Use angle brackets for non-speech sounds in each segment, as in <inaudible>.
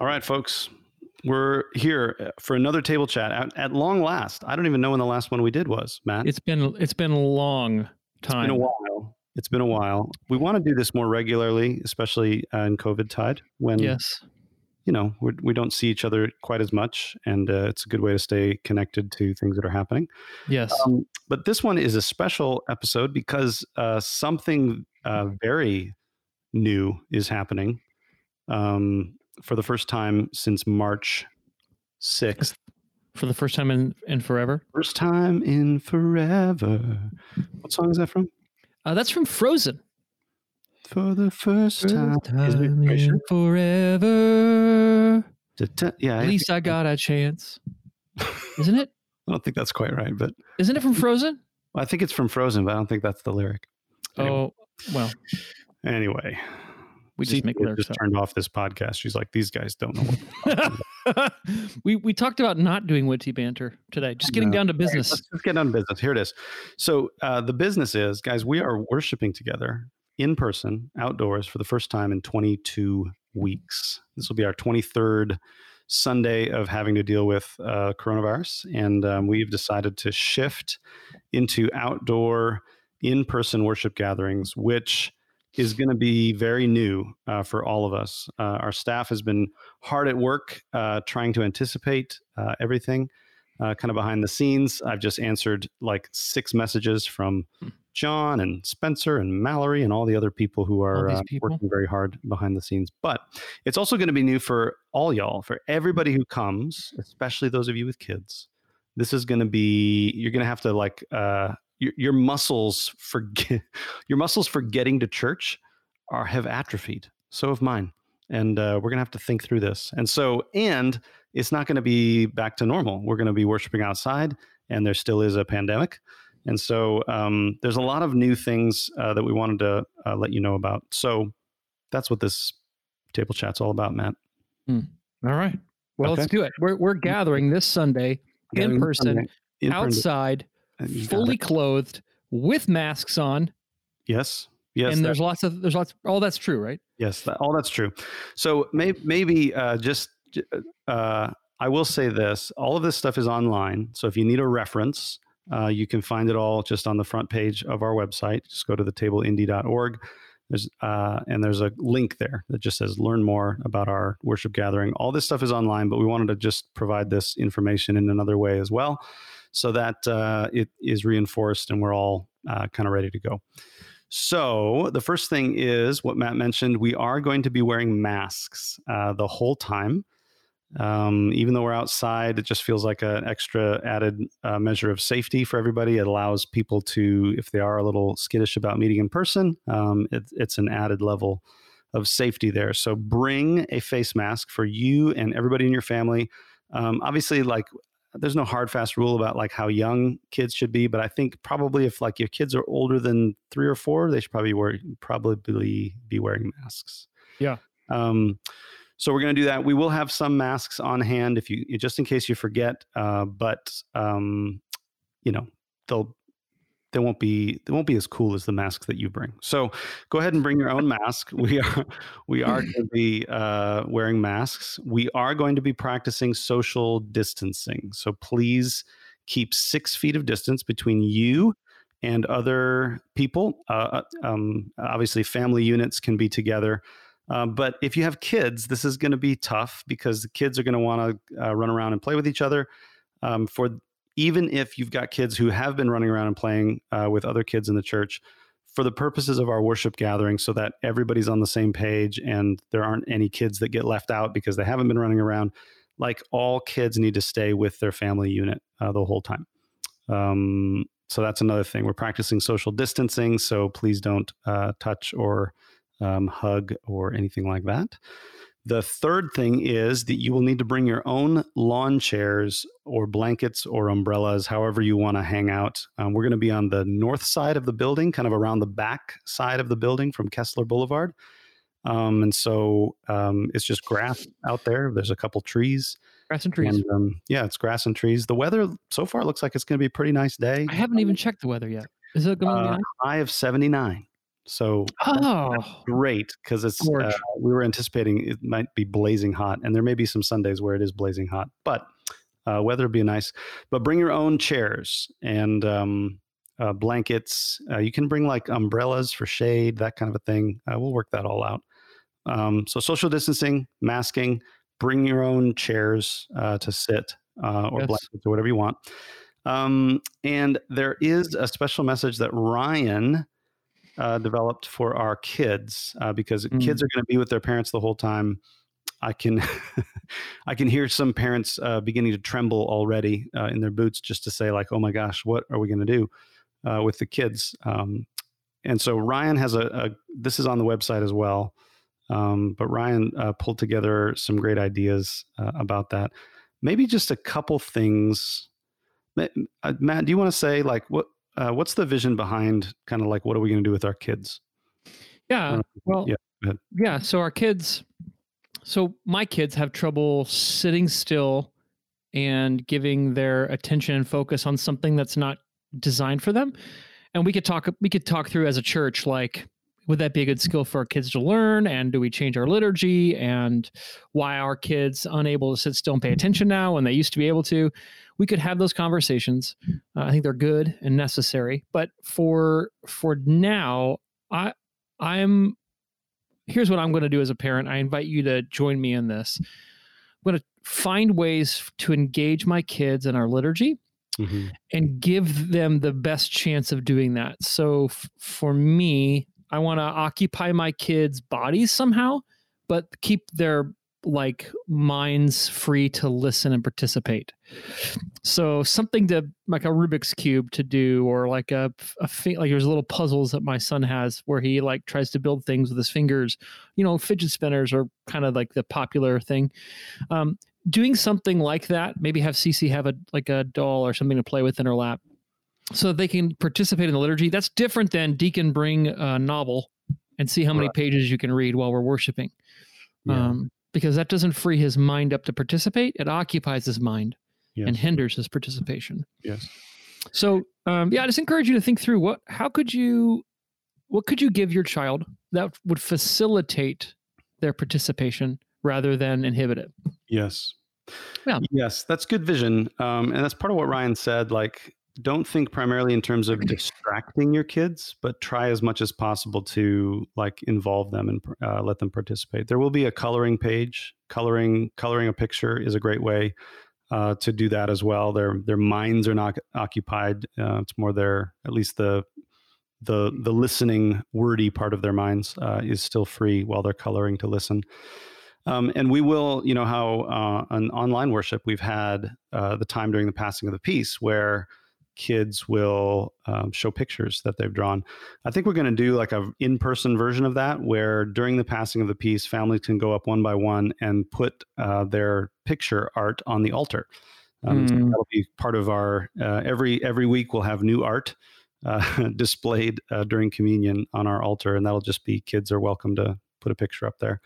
All right, folks. We're here for another table chat at, at long last. I don't even know when the last one we did was, Matt. It's been it's been a long time. It's been a while. It's been a while. We want to do this more regularly, especially uh, in COVID tide when Yes. you know we're, we don't see each other quite as much, and uh, it's a good way to stay connected to things that are happening. Yes. Um, but this one is a special episode because uh, something uh, very new is happening um, for the first time since March 6th. For the first time in in forever. First time in forever. What song is that from? Uh, that's from Frozen. For the first time. First time you in forever. Yeah, I, At least I got a chance. <laughs> Isn't it? I don't think that's quite right, but Isn't it from Frozen? I think it's from Frozen, but I don't think that's the lyric. Anyway. Oh, well, Anyway, we just make lyrics just up. turned off this podcast. She's like, these guys don't know what <laughs> we we talked about not doing witty banter today. Just getting No. down to All right, business. let's, let's get on business. Here it is. So uh, the business is, guys, we are worshiping together in person, outdoors, for the first time in 22 weeks. This will be our 23rd Sunday of having to deal with uh, coronavirus, and um, we've decided to shift into outdoor, in-person worship gatherings, which is going to be very new uh, for all of us. Uh, our staff has been hard at work uh, trying to anticipate uh, everything uh, kind of behind the scenes. I've just answered like six messages from Hmm. John and Spencer and Mallory and all the other people who are uh, people. working very hard behind the scenes. But it's also going to be new for all y'all, for everybody who comes, especially those of you with kids. This is going to be you're going to have to like uh, your, your muscles forget <laughs> your muscles for getting to church are have atrophied. So have mine, and uh, we're going to have to think through this. And so and it's not going to be back to normal. We're going to be worshiping outside, and there still is a pandemic. And so um, there's a lot of new things uh, that we wanted to uh, let you know about. So that's what this table chat's all about, Matt. All right. Well, let's do it. We're we're gathering this Sunday in person, Sunday, in person. outside, fully clothed, with masks on, Yes. Yes. and there's lots of there's lots. All that's true, right? Yes, that, all that's true. So may, maybe uh, just uh, I will say this: all of this stuff is online. So if you need a reference, uh, you can find it all just on the front page of our website. Just go to thetableindy.org. There's uh, and there's a link there that just says "Learn more about our worship gathering." All this stuff is online, but we wanted to just provide this information in another way as well, so that uh, it is reinforced and we're all uh, kind of ready to go. So, the first thing is what Matt mentioned. We are going to be wearing masks uh, the whole time. Um, even though we're outside, it just feels like an extra added uh, measure of safety for everybody. It allows people to, if they are a little skittish about meeting in person, um, it, it's an added level of safety there. So, bring a face mask for you and everybody in your family. Um, obviously, like there's no hard fast rule about like how young kids should be but i think probably if like your kids are older than three or four they should probably wear probably be wearing masks Yeah. um so we're going to do that we will have some masks on hand if you just in case you forget uh but um you know they'll they won't be they won't be as cool as the masks that you bring. So go ahead and bring your own mask. <laughs> We are we are going to be uh, wearing masks. We are going to be practicing social distancing. So please keep six feet of distance between you and other people. Uh, um, obviously, family units can be together. Uh, but if you have kids, this is going to be tough because the kids are going to want to uh, run around and play with each other. Um, for even if you've got kids who have been running around and playing uh, with other kids in the church, for the purposes of our worship gathering, so that everybody's on the same page and there aren't any kids that get left out because they haven't been running around, like all kids need to stay with their family unit uh, the whole time. Um, so that's another thing. We're practicing social distancing, so please don't uh, touch or um, hug or anything like that. The third thing is that you will need to bring your own lawn chairs or blankets or umbrellas, however you want to hang out. Um, we're going to be on the north side of the building, kind of around the back side of the building from Kessler Boulevard. Um, and so um, it's just grass out there. There's a couple trees. Grass and trees. And um, yeah, it's grass and trees. The weather so far looks like it's going to be a pretty nice day. I haven't even checked the weather yet. Is it going to be Uh, high of 79. So Oh, great because it's uh, we were anticipating it might be blazing hot, and there may be some Sundays where it is blazing hot, but uh, weather would be nice. But bring your own chairs and um, uh, blankets. Uh, you can bring like umbrellas for shade, that kind of a thing. Uh, we'll work that all out. Um, so social distancing, masking. Bring your own chairs uh, to sit uh, or Yes. blankets or whatever you want. Um, and there is a special message that Ryan uh, developed for our kids uh, because Mm. kids are going to be with their parents the whole time. I can, <laughs> I can hear some parents uh, beginning to tremble already uh, in their boots just to say like, "Oh my gosh, what are we going to do uh, with the kids?" Um, and so Ryan has a, a. This is on the website as well, um, but Ryan uh, pulled together some great ideas uh, about that. Maybe just a couple things. Matt, do you want to say like what? Uh, what's the vision behind kind of like what are we going to do with our kids? yeah. Uh, Well, yeah, yeah. So our kids, so my kids have trouble sitting still and giving their attention and focus on something that's not designed for them. And we could talk, we could talk through as a church, like, would that be a good skill for our kids to learn? And do we change our liturgy? And why are kids unable to sit still and pay attention now when they used to be able to? We could have those conversations. Uh, I think they're good and necessary. But for for now, I I'm here's what I'm going to do as a parent. I invite you to join me in this. I'm going to find ways to engage my kids in our liturgy Mhm. and give them the best chance of doing that. So f- for me, I want to occupy my kids' bodies somehow, but keep their like minds free to listen and participate. So something to like a Rubik's cube to do, or like a, a like there's little puzzles that my son has where he like tries to build things with his fingers. You know, fidget spinners are kind of like the popular thing. Um, doing something like that, maybe have Cece have a like a doll or something to play with in her lap, so they can participate in the liturgy. That's different than Deacon bring a novel and see how many Right. pages you can read while we're worshiping Yeah. um, because that doesn't free his mind up to participate. It occupies his mind and hinders his participation. yes. So, um, yeah, I just encourage you to think through what, how could you, what could you give your child that would facilitate their participation rather than inhibit it? Yes. Yeah. Yes, that's good vision. Um, and that's part of what Ryan said. Like, don't think primarily in terms of <clears throat> distracting your kids, but try as much as possible to like involve them and uh, let them participate. There will be a coloring page. Coloring coloring a picture is a great way uh, to do that as well. Their their minds are not occupied. Uh, it's more their at least the the the listening wordy part of their minds uh, is still free while they're coloring to listen. Um, and we will, you know, how uh, on online worship we've had uh, the time during the passing of the peace where kids will um, show pictures that they've drawn. I think we're going to do like a in-person version of that, where during the passing of the peace, families can go up one by one and put uh, their picture art on the altar. Um, so Mm. that'll be part of our uh, every every week. We'll have new art uh, <laughs> displayed uh, during communion on our altar, and that'll just be kids are welcome to put a picture up there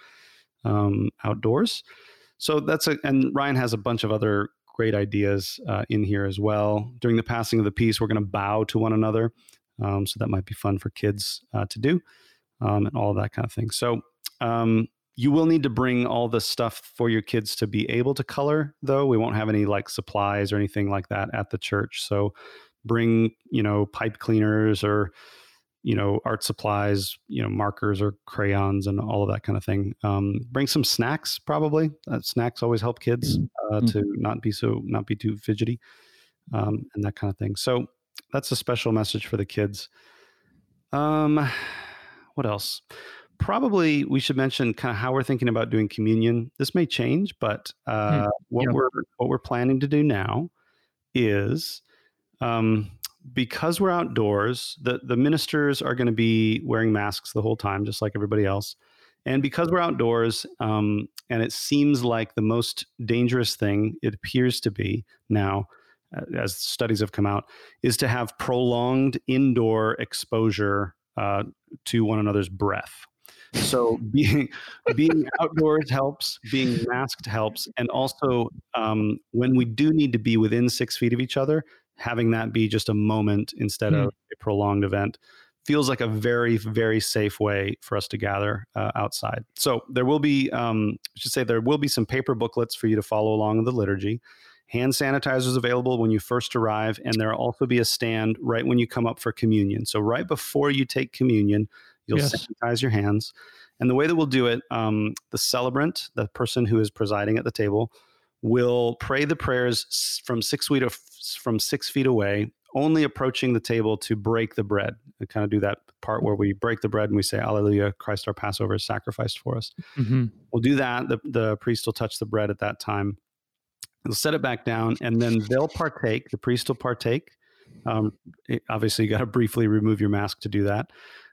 um, outdoors. So that's a, and Ryan has a bunch of other great ideas uh, in here as well. During the passing of the peace, we're going to bow to one another. Um, so that might be fun for kids uh, to do um, and all that kind of thing. So um, you will need to bring all the stuff for your kids to be able to color, though. We won't have any like supplies or anything like that at the church. So bring, you know, pipe cleaners or you know art supplies you know markers or crayons and all of that kind of thing um, bring some snacks probably uh, snacks always help kids uh, Mhm. to not be so not be too fidgety um, and that kind of thing so that's a special message for the kids um, <sighs> what else probably we should mention kind of how we're thinking about doing communion this may change but uh, what Yeah. we're what we're planning to do now is um, because we're outdoors, the, the ministers are going to be wearing masks the whole time, just like everybody else. And because we're outdoors, um, and it seems like the most dangerous thing, it appears to be now, uh, as studies have come out, is to have prolonged indoor exposure uh, to one another's breath. So <laughs> being being outdoors helps, being masked helps, and also um, when we do need to be within six feet of each other, having that be just a moment instead Hmm. of a prolonged event feels like a very very safe way for us to gather uh, outside. So there will be, um, I should say, there will be some paper booklets for you to follow along in the liturgy. Hand sanitizers available when you first arrive, and there'll also be a stand right when you come up for communion. So right before you take communion, you'll Yes. sanitize your hands. And the way that we'll do it, um, the celebrant, the person who is presiding at the table, will pray the prayers from six feet of, from six feet away, only approaching the table to break the bread. And kind of do that part where we break the bread and we say, "Alleluia! Christ our Passover is sacrificed for us." hmm We'll do that. The, the priest will touch the bread at that time. He'll set it back down, and then they'll partake. The priest will partake. Um, it- obviously, you got to briefly remove your mask to do that,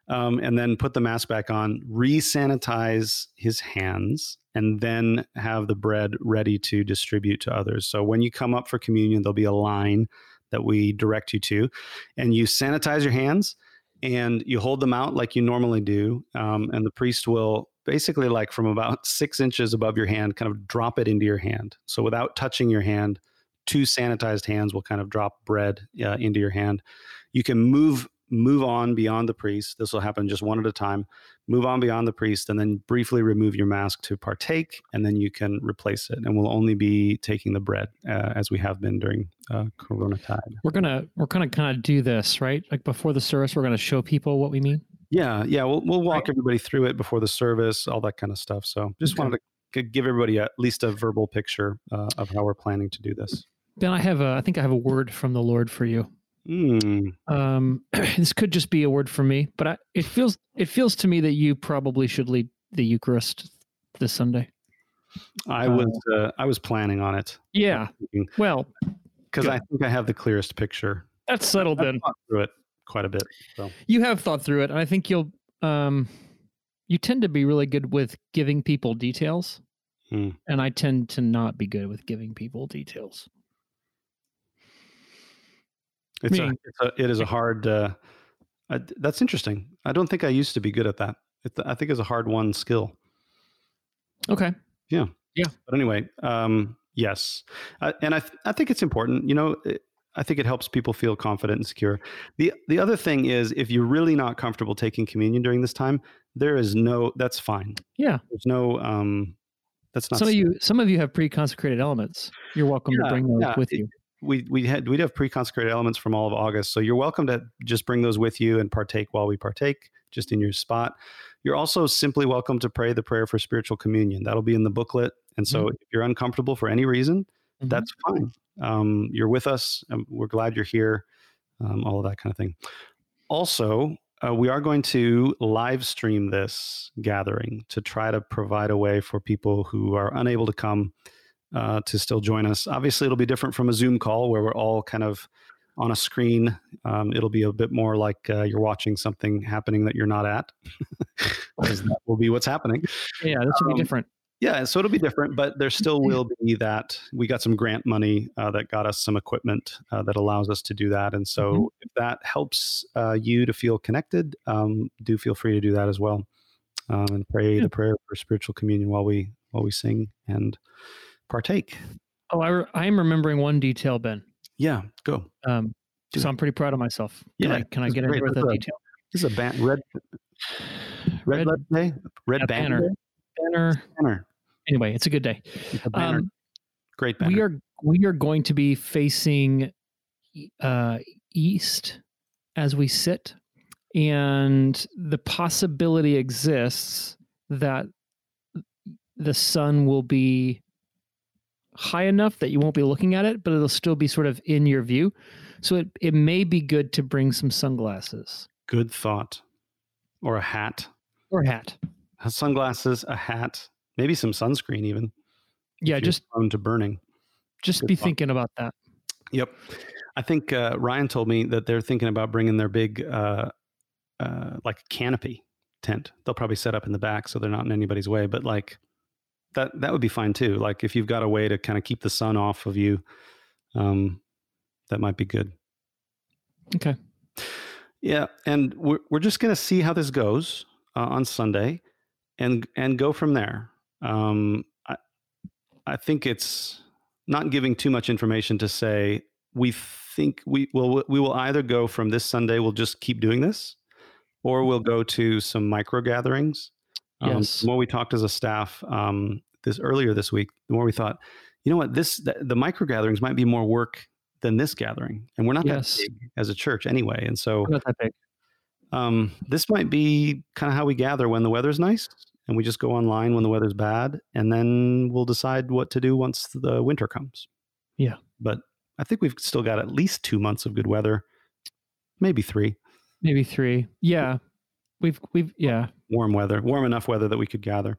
um, and then put the mask back on. Re-sanitize his hands, and then have the bread ready to distribute to others. So when you come up for communion, there'll be a line that we direct you to, and you sanitize your hands and you hold them out like you normally do. Um, and the priest will basically, like from about <laughs> six inches above your hand, kind of drop it into your hand. So without touching your hand, two sanitized hands will kind of drop bread uh, into your hand. You can move move on beyond the priest. This will happen just one at a time. Move on beyond the priest, and then briefly remove your mask to partake, and then you can replace it. And we'll only be taking the bread uh, as we have been during uh, Corona tide. We're gonna we're gonna kind of do this right. Like before the service, we're gonna show people what we mean. Yeah, yeah, we'll we'll walk everybody through it before the service, all that kind of stuff. So just Okay. wanted to give everybody at least a verbal picture uh, of how we're planning to do this. Ben, I have a I think I have a word from the Lord for you. Mm, Um, <clears throat> this could just be a word for me, but I, it feels it feels to me that you probably should lead the Eucharist this Sunday. I Uh, was uh, I was planning on it Yeah. Well, because I think I have the clearest picture. that's settled I've then. thought through it quite a bit. So You have thought through it, and I think you'll um you tend to be really good with giving people details. Hmm. And I tend to not be good with giving people details. It's, a, it's a it is a hard. Uh, uh, that's interesting. I don't think I used to be good at that. It, I think it's a hard won skill. Okay. Yeah. Yeah. But anyway, um, yes, uh, and I th- I think it's important. You know, it, I think it helps people feel confident and secure. the The other thing is, if you're really not comfortable taking communion during this time, there is no. That's fine. Yeah. There's no. Um, that's not. some of you some of you have pre-consecrated elements. You're welcome Yeah, to bring those yeah, with you. We we had we'd have pre-consecrated elements from all of August, so you're welcome to just bring those with you and partake while we partake, just in your spot. You're also simply welcome to pray the prayer for spiritual communion. That'll be in the booklet, and so if you're uncomfortable for any reason, Mhm. that's fine. Um, you're with us. We're glad you're here. Um, all of that kind of thing. Also, uh, we are going to live stream this gathering to try to provide a way for people who are unable to come uh, to still join us. Obviously, it'll be different from a Zoom call where we're all kind of on a screen. Um, it'll be a bit more like uh, you're watching something happening that you're not at, <laughs> that will be what's happening. yeah, this will um, be different. Yeah, so it'll be different, but there still will be that. We got some grant money uh, that got us some equipment uh, that allows us to do that. And so Mhm. if that helps uh, you to feel connected, um, do feel free to do that as well. Um, and pray Yeah. the prayer for spiritual communion while we while we sing and partake. Oh, I, re- I am remembering one detail, Ben. Yeah, go. Um, so. I'm pretty proud of myself. Can Yeah, I, can I get into That's the a- detail? This is a ban- red red, Red- red day, red a banner. banner. Banner. banner. Anyway, it's a good day. A banner. Um, Great banner. we are we are going to be facing uh, east as we sit, and the possibility exists that the sun will be high enough that you won't be looking at it, but it'll still be sort of in your view. So it, it may be good to bring some sunglasses Good thought. Or a hat. or a hat. Sunglasses, a hat, maybe some sunscreen even. Yeah, just prone to burning. just good be thought. thinking about that. Yep. I think uh, Ryan told me that they're thinking about bringing their big, uh, uh, like canopy tent. They'll probably set up in the back so they're not in anybody's way. But like that, that would be fine too. Like if you've got a way to kind of keep the sun off of you, um, that might be good. Okay. Yeah, and we're we're just going to see how this goes uh, on Sunday, and and go from there. Um, I I think it's not giving too much information to say we think we will we will either go from this Sunday we'll just keep doing this, or we'll go to some micro gatherings. Um, Yes. The more we talked as a staff um, this earlier this week, the more we thought, you know what, this the, the micro gatherings might be more work than this gathering, and we're not Yes. that big as a church anyway. And so Not that big. um, this might be kind of how we gather when the weather's nice, and we just go online when the weather's bad, and then we'll decide what to do once the winter comes. Yeah. but I think we've still got at least two months of good weather, maybe three. Maybe three. Yeah. We've we've yeah. Warm weather, warm enough weather that we could gather.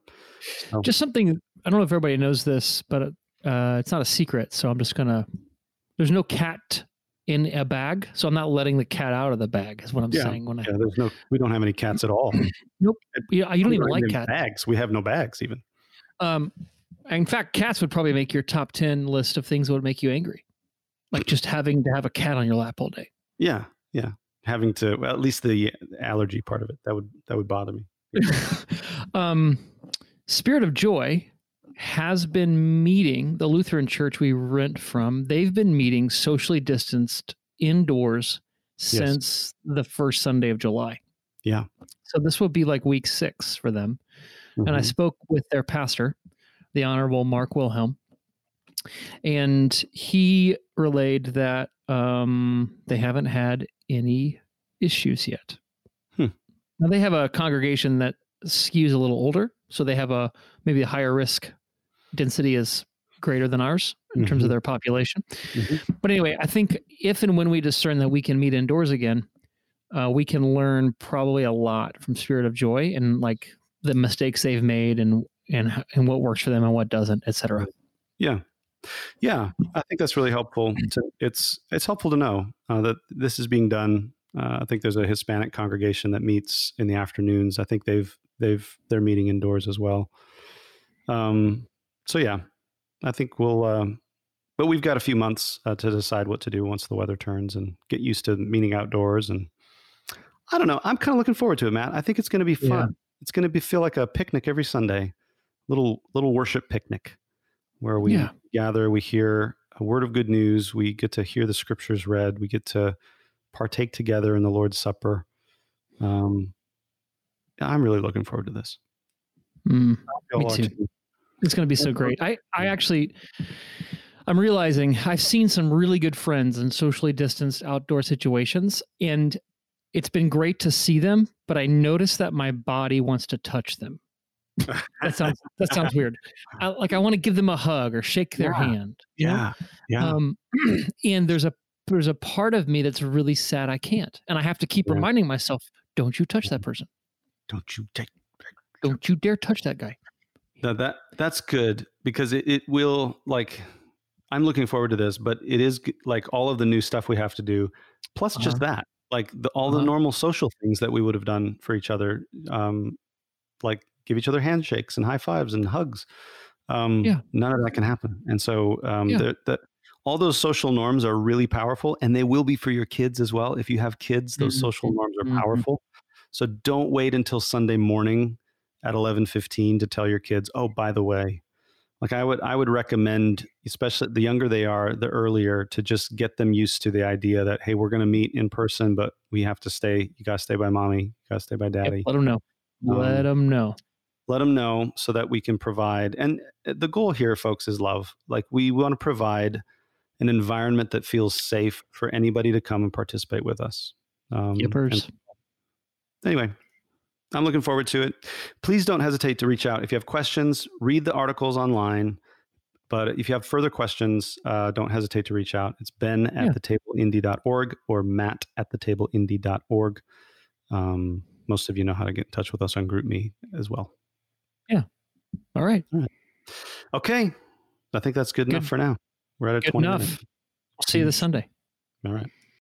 So, Just something I don't know if everybody knows this, but uh, it's not a secret. So I'm just gonna. There's no cat in a bag, so I'm not letting the cat out of the bag. Is what I'm Yeah. saying. When I yeah, there's no, we don't have any cats at all. <clears throat> yeah, you don't even like cats. bags. We have no bags even. Um, in fact, cats would probably make your top ten list of things that would make you angry, like just having to have a cat on your lap all day. Yeah, yeah. Having to well, at least the allergy part of it that would that would bother me. <laughs> um, Spirit of Joy has been meeting the Lutheran church we rent from. They've been meeting socially distanced indoors since the first Sunday of July. Yeah. So this will be like week six for them. And I Mhm. spoke with their pastor, the Honorable Mark Wilhelm, and he relayed that um, they haven't had any issues yet. Now they have a congregation that skews a little older, so they have a maybe a higher risk density is greater than ours in terms of Mhm. their population. Mhm. But anyway, I think if and when we discern that we can meet indoors again, uh, we can learn probably a lot from Spirit of Joy and like the mistakes they've made and and and what works for them and what doesn't, et cetera. Yeah, yeah. I think that's really helpful. To, it's it's helpful to know uh, that this is being done. Uh, I think there's a Hispanic congregation that meets in the afternoons. I think they've they've they're meeting indoors as well. Um, so yeah, I think we'll. Um, but we've got a few months uh, to decide what to do once the weather turns and get used to meeting outdoors. And I don't know. I'm kind of looking forward to it, Matt. I think it's going to be fun. Yeah. It's going to be feel like a picnic every Sunday, little little worship picnic, where we Yeah. gather, we hear a word of good news, we get to hear the scriptures read, we get to partake together in the Lord's Supper. Um, I'm really looking forward to this. Mm. Me too. It's going to be so great. I, I actually, I'm realizing I've seen some really good friends in socially distanced outdoor situations, and it's been great to see them. But I notice that my body wants to touch them. That sounds that sounds weird. I, like I want to give them a hug or shake their Yeah. hand. you know? Yeah, yeah. Um, <clears throat> and there's a there's a part of me that's really sad I can't, and I have to keep Yeah. reminding myself, don't you touch that person. Don't you take Don't you dare touch that guy. No, that that's good because it, it will like I'm looking forward to this, but it is like all of the new stuff we have to do, plus just that, like the, all the Uh-huh. normal social things that we would have done for each other, um, like give each other handshakes and high fives and hugs. Um, Yeah. none of that can happen, and so um, Yeah. the, the, all those social norms are really powerful, and they will be for your kids as well. If you have kids, those Mhm. social norms are Mhm. powerful. So don't wait until Sunday morning at 11:15 to tell your kids, "Oh, by the way." Like I would I would recommend especially the younger they are, the earlier to just get them used to the idea that hey, we're going to meet in person, but we have to stay you got to stay by mommy, you got to stay by daddy. let them know. Let Um, them know. Let them know so that we can provide and uh, the goal here folks is love. Like we want to provide an environment that feels safe for anybody to come and participate with us. Um, Yippers. anyway, I'm looking forward to it. Please don't hesitate to reach out if you have questions. Read the articles online. But if you have further questions, uh, don't hesitate to reach out. It's ben at Yeah. thetableindy.org or matt at the thetableindy.org. Um, most of you know how to get in touch with us on GroupMe as well. Yeah. All right. Okay. I think that's good, enough for now. We're at a Good 20 enough. minutes. We'll see you this mm. Sunday. All right.